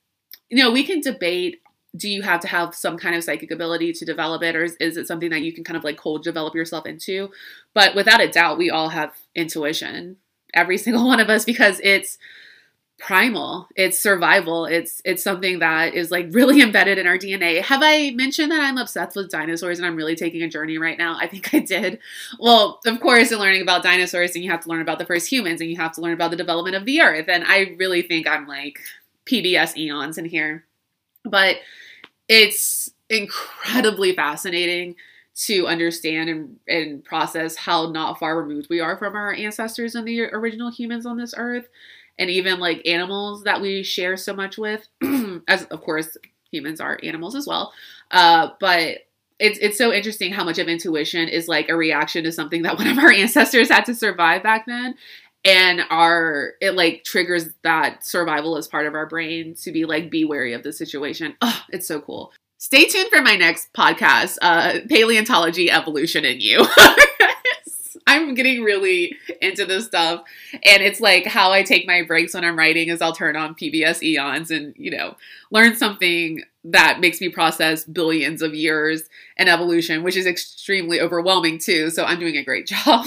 you know, we can debate do you have to have some kind of psychic ability to develop it or is, is, it something that you can kind of like cold develop yourself into but without a doubt we all have intuition every single one of us because it's primal. It's survival. It's it's something that is like really embedded in our dna have i mentioned that i'm obsessed with dinosaurs and i'm really taking a journey right now? I think i did. Well of course in learning about dinosaurs and you have to learn about the first humans and you have to learn about the development of the earth. And i really think i'm like pbs eons in here. But it's incredibly fascinating to understand and, and process how not far removed we are from our ancestors and the original humans on this earth and even like animals that we share so much with, as of course humans are animals as well. Uh, but it's it's so interesting how much of intuition is like a reaction to something that one of our ancestors had to survive back then and our it like triggers that survival as part of our brain to be like be wary of the situation oh it's so cool stay tuned for my next podcast uh paleontology evolution in you I'm getting really into this stuff. And it's like how I take my breaks when I'm writing is I'll turn on PBS Eons and, you know, learn something that makes me process billions of years and evolution, which is extremely overwhelming too. So I'm doing a great job.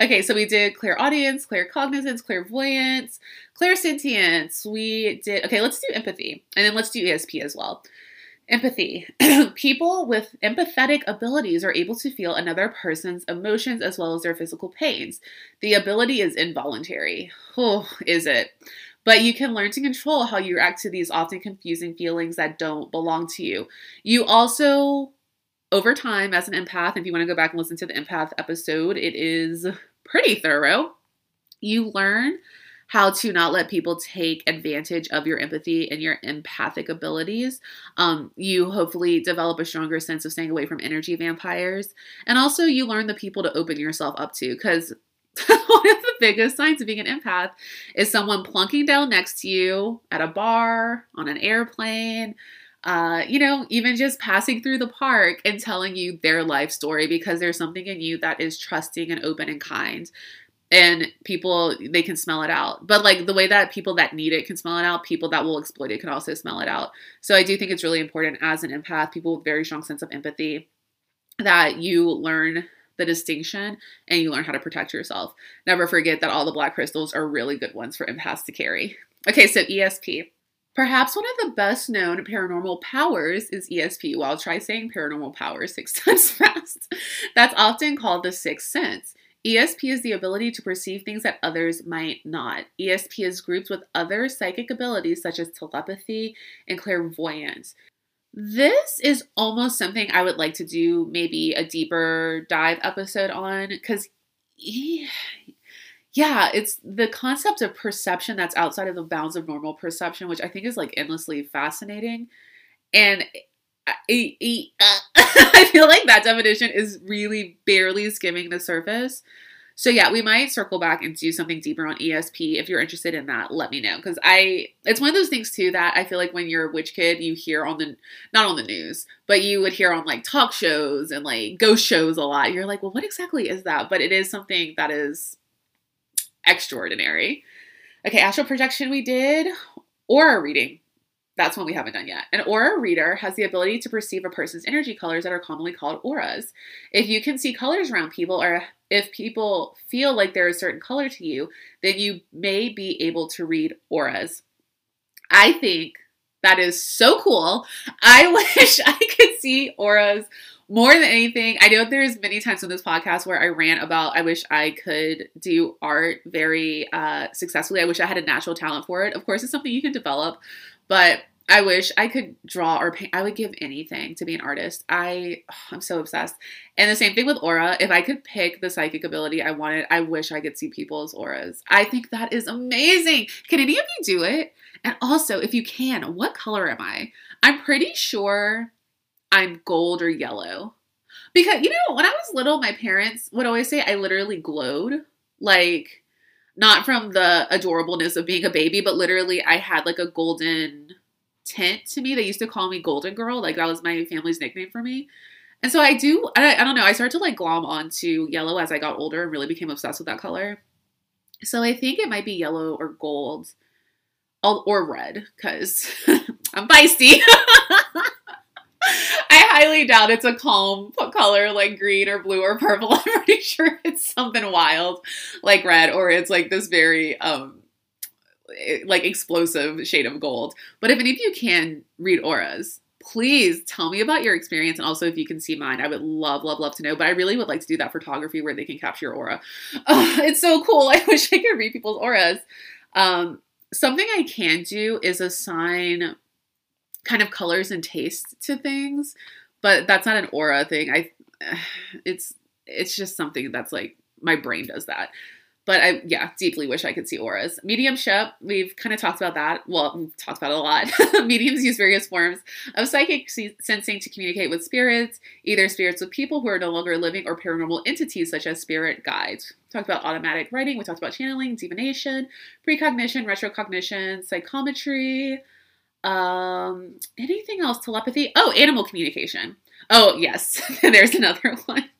okay, so we did clairaudience, claircognizance, clairvoyance, clairsentience. We did, okay, let's do empathy. And then let's do ESP as well. Empathy. People with empathetic abilities are able to feel another person's emotions as well as their physical pains. The ability is involuntary. Oh, is it? But you can learn to control how you react to these often confusing feelings that don't belong to you. You also, over time, as an empath, if you want to go back and listen to the empath episode, it is pretty thorough. You learn how to not let people take advantage of your empathy and your empathic abilities. Um, you hopefully develop a stronger sense of staying away from energy vampires. And also, you learn the people to open yourself up to because one of the biggest signs of being an empath is someone plunking down next to you at a bar, on an airplane, uh, you know, even just passing through the park and telling you their life story because there's something in you that is trusting and open and kind and people they can smell it out but like the way that people that need it can smell it out people that will exploit it can also smell it out so i do think it's really important as an empath people with very strong sense of empathy that you learn the distinction and you learn how to protect yourself never forget that all the black crystals are really good ones for empaths to carry okay so esp Perhaps one of the best known paranormal powers is ESP. Well, I'll try saying paranormal power six times fast. That's often called the sixth sense. ESP is the ability to perceive things that others might not. ESP is grouped with other psychic abilities such as telepathy and clairvoyance. This is almost something I would like to do maybe a deeper dive episode on because yeah, it's the concept of perception that's outside of the bounds of normal perception, which I think is like endlessly fascinating. And I, uh, I feel like that definition is really barely skimming the surface. So yeah, we might circle back and do something deeper on ESP. If you're interested in that, let me know because I it's one of those things too that I feel like when you're a witch kid, you hear on the not on the news, but you would hear on like talk shows and like ghost shows a lot. You're like, well, what exactly is that? But it is something that is extraordinary. Okay, astral projection we did. Aura reading. That's one we haven't done yet. An aura reader has the ability to perceive a person's energy colors that are commonly called auras. If you can see colors around people, or if people feel like they're a certain color to you, then you may be able to read auras. I think that is so cool. I wish I could see auras more than anything, I know there's many times on this podcast where I rant about I wish I could do art very uh, successfully. I wish I had a natural talent for it. Of course, it's something you can develop, but I wish I could draw or paint. I would give anything to be an artist. I I'm so obsessed. And the same thing with aura. If I could pick the psychic ability I wanted, I wish I could see people's auras. I think that is amazing. Can any of you do it? And also, if you can, what color am I? I'm pretty sure I'm gold or yellow. Because, you know, when I was little, my parents would always say I literally glowed. Like, not from the adorableness of being a baby, but literally I had like a golden tint to me. They used to call me Golden Girl. Like, that was my family's nickname for me. And so I do, I, I don't know, I started to like glom onto yellow as I got older and really became obsessed with that color. So I think it might be yellow or gold or red because I'm feisty. I highly doubt it's a calm color like green or blue or purple. I'm pretty sure it's something wild like red or it's like this very um like explosive shade of gold. But if any of you can read auras, please tell me about your experience and also if you can see mine. I would love, love, love to know. But I really would like to do that photography where they can capture your aura. Oh, it's so cool. I wish I could read people's auras. Um, something I can do is assign kind of colors and taste to things, but that's not an aura thing. I it's it's just something that's like my brain does that. But I, yeah, deeply wish I could see auras. Mediumship, we've kind of talked about that. Well, we've talked about it a lot. Mediums use various forms of psychic sensing to communicate with spirits, either spirits with people who are no longer living or paranormal entities such as spirit guides. We talked about automatic writing. We talked about channeling, divination, precognition, retrocognition, psychometry, um, anything else? Telepathy? Oh, animal communication. Oh, yes. There's another one.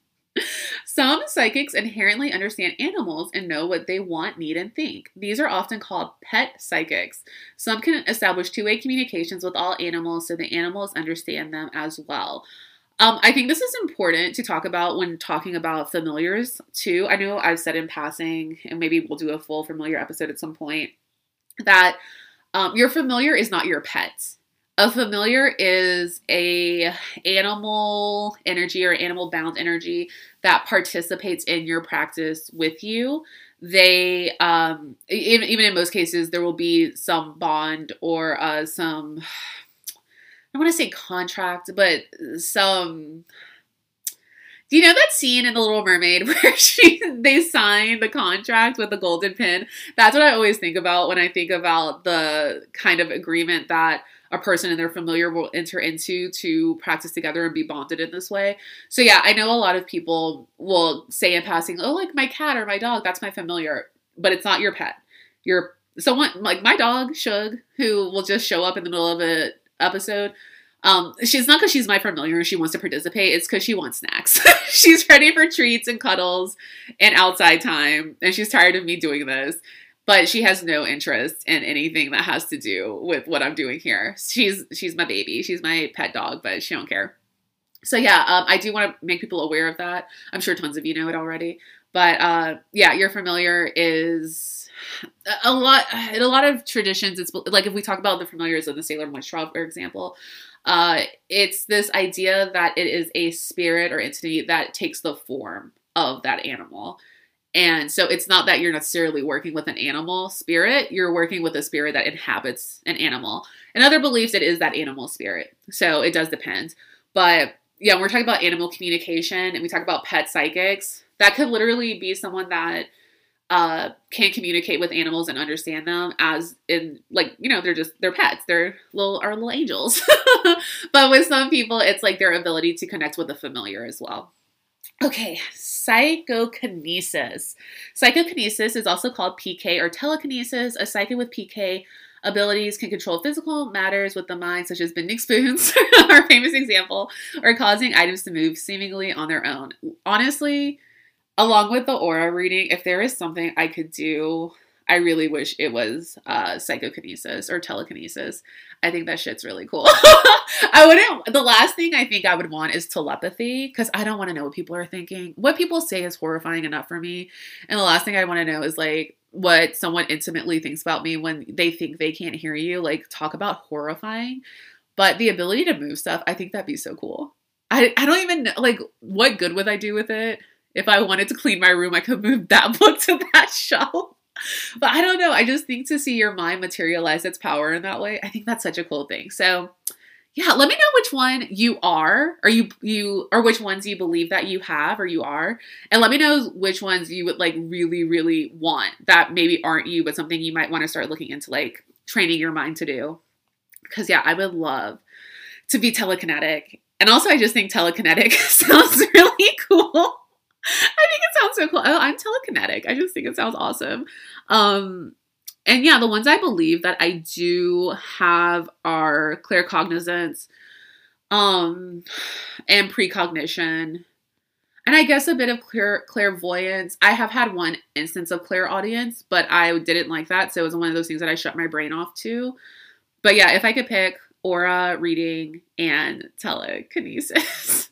Some psychics inherently understand animals and know what they want, need, and think. These are often called pet psychics. Some can establish two way communications with all animals so the animals understand them as well. Um, I think this is important to talk about when talking about familiars too. I know I've said in passing, and maybe we'll do a full familiar episode at some point, that um, your familiar is not your pet. A familiar is a animal energy or animal bound energy that participates in your practice with you. They, um, even, even in most cases, there will be some bond or uh, some, I want to say contract, but some do you know that scene in The Little Mermaid where she they sign the contract with the golden pin? That's what I always think about when I think about the kind of agreement that a person and their familiar will enter into to practice together and be bonded in this way. So yeah, I know a lot of people will say in passing, "Oh, like my cat or my dog, that's my familiar," but it's not your pet. Your someone like my dog Shug, who will just show up in the middle of an episode um, she's not because she's my familiar she wants to participate. It's because she wants snacks. she's ready for treats and cuddles and outside time, and she's tired of me doing this. But she has no interest in anything that has to do with what I'm doing here. She's she's my baby. She's my pet dog, but she don't care. So yeah, um, I do want to make people aware of that. I'm sure tons of you know it already, But uh, yeah, your familiar is a lot in a lot of traditions. It's like if we talk about the familiars of the Sailor Moon trial, for example, uh, it's this idea that it is a spirit or entity that takes the form of that animal. And so it's not that you're necessarily working with an animal spirit, you're working with a spirit that inhabits an animal. In other beliefs, it is that animal spirit. So it does depend. But yeah, when we're talking about animal communication and we talk about pet psychics, that could literally be someone that uh, can communicate with animals and understand them as in like you know they're just they're pets. They're little are little angels. But with some people it's like their ability to connect with the familiar as well. Okay psychokinesis. Psychokinesis is also called pk or telekinesis. A psychic with pk abilities can control physical matters with the mind such as bending spoons our famous example or causing items to move seemingly on their own. Honestly along with the aura reading, if there is something I could do, I really wish it was uh, psychokinesis or telekinesis. I think that shit's really cool. I wouldn't, the last thing I think I would want is telepathy because I don't want to know what people are thinking. What people say is horrifying enough for me. And the last thing I want to know is like what someone intimately thinks about me when they think they can't hear you. Like, talk about horrifying. But the ability to move stuff, I think that'd be so cool. I, I don't even know, like, what good would I do with it? If I wanted to clean my room, I could move that book to that shelf. But I don't know. I just think to see your mind materialize its power in that way, I think that's such a cool thing. So, yeah, let me know which one you are, or you you or which ones you believe that you have or you are, and let me know which ones you would like really really want that maybe aren't you, but something you might want to start looking into like training your mind to do. Because yeah, I would love to be telekinetic, and also I just think telekinetic sounds really cool. I think it sounds so cool. Oh, I'm telekinetic. I just think it sounds awesome. Um, and yeah, the ones I believe that I do have are claircognizance, um, and precognition, and I guess a bit of clear clairvoyance. I have had one instance of clairaudience, but I didn't like that, so it was one of those things that I shut my brain off to. But yeah, if I could pick aura reading and telekinesis.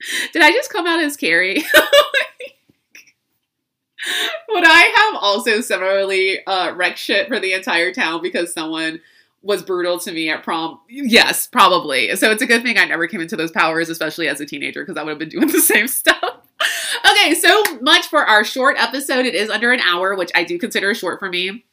Did I just come out as Carrie? Would I have also similarly uh, wrecked shit for the entire town because someone was brutal to me at prom? Yes, probably. So it's a good thing I never came into those powers, especially as a teenager, because I would have been doing the same stuff. okay, so much for our short episode. It is under an hour, which I do consider short for me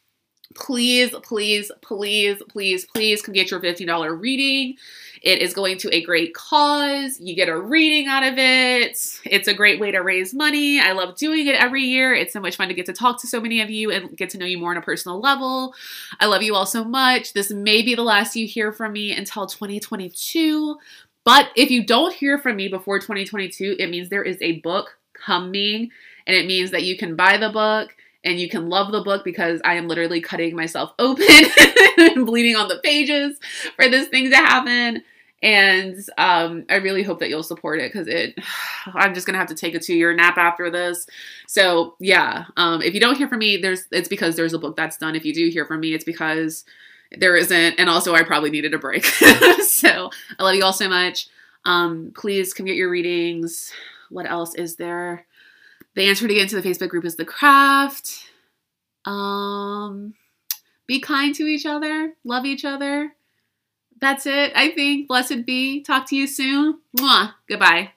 please, please, please, please, please come get your $15 reading. It is going to a great cause. You get a reading out of it. It's a great way to raise money. I love doing it every year. It's so much fun to get to talk to so many of you and get to know you more on a personal level. I love you all so much. This may be the last you hear from me until 2022. But if you don't hear from me before 2022, it means there is a book coming and it means that you can buy the book and you can love the book because I am literally cutting myself open and bleeding on the pages for this thing to happen. And um, I really hope that you'll support it because it. I'm just gonna have to take a two year nap after this. So yeah, um, if you don't hear from me, there's it's because there's a book that's done. If you do hear from me, it's because there isn't, and also I probably needed a break. so I love you all so much. Um, please come get your readings. What else is there? The answer to get into the Facebook group is the craft. Um, be kind to each other, love each other. That's it, I think. Blessed be. Talk to you soon. Mwah. Goodbye.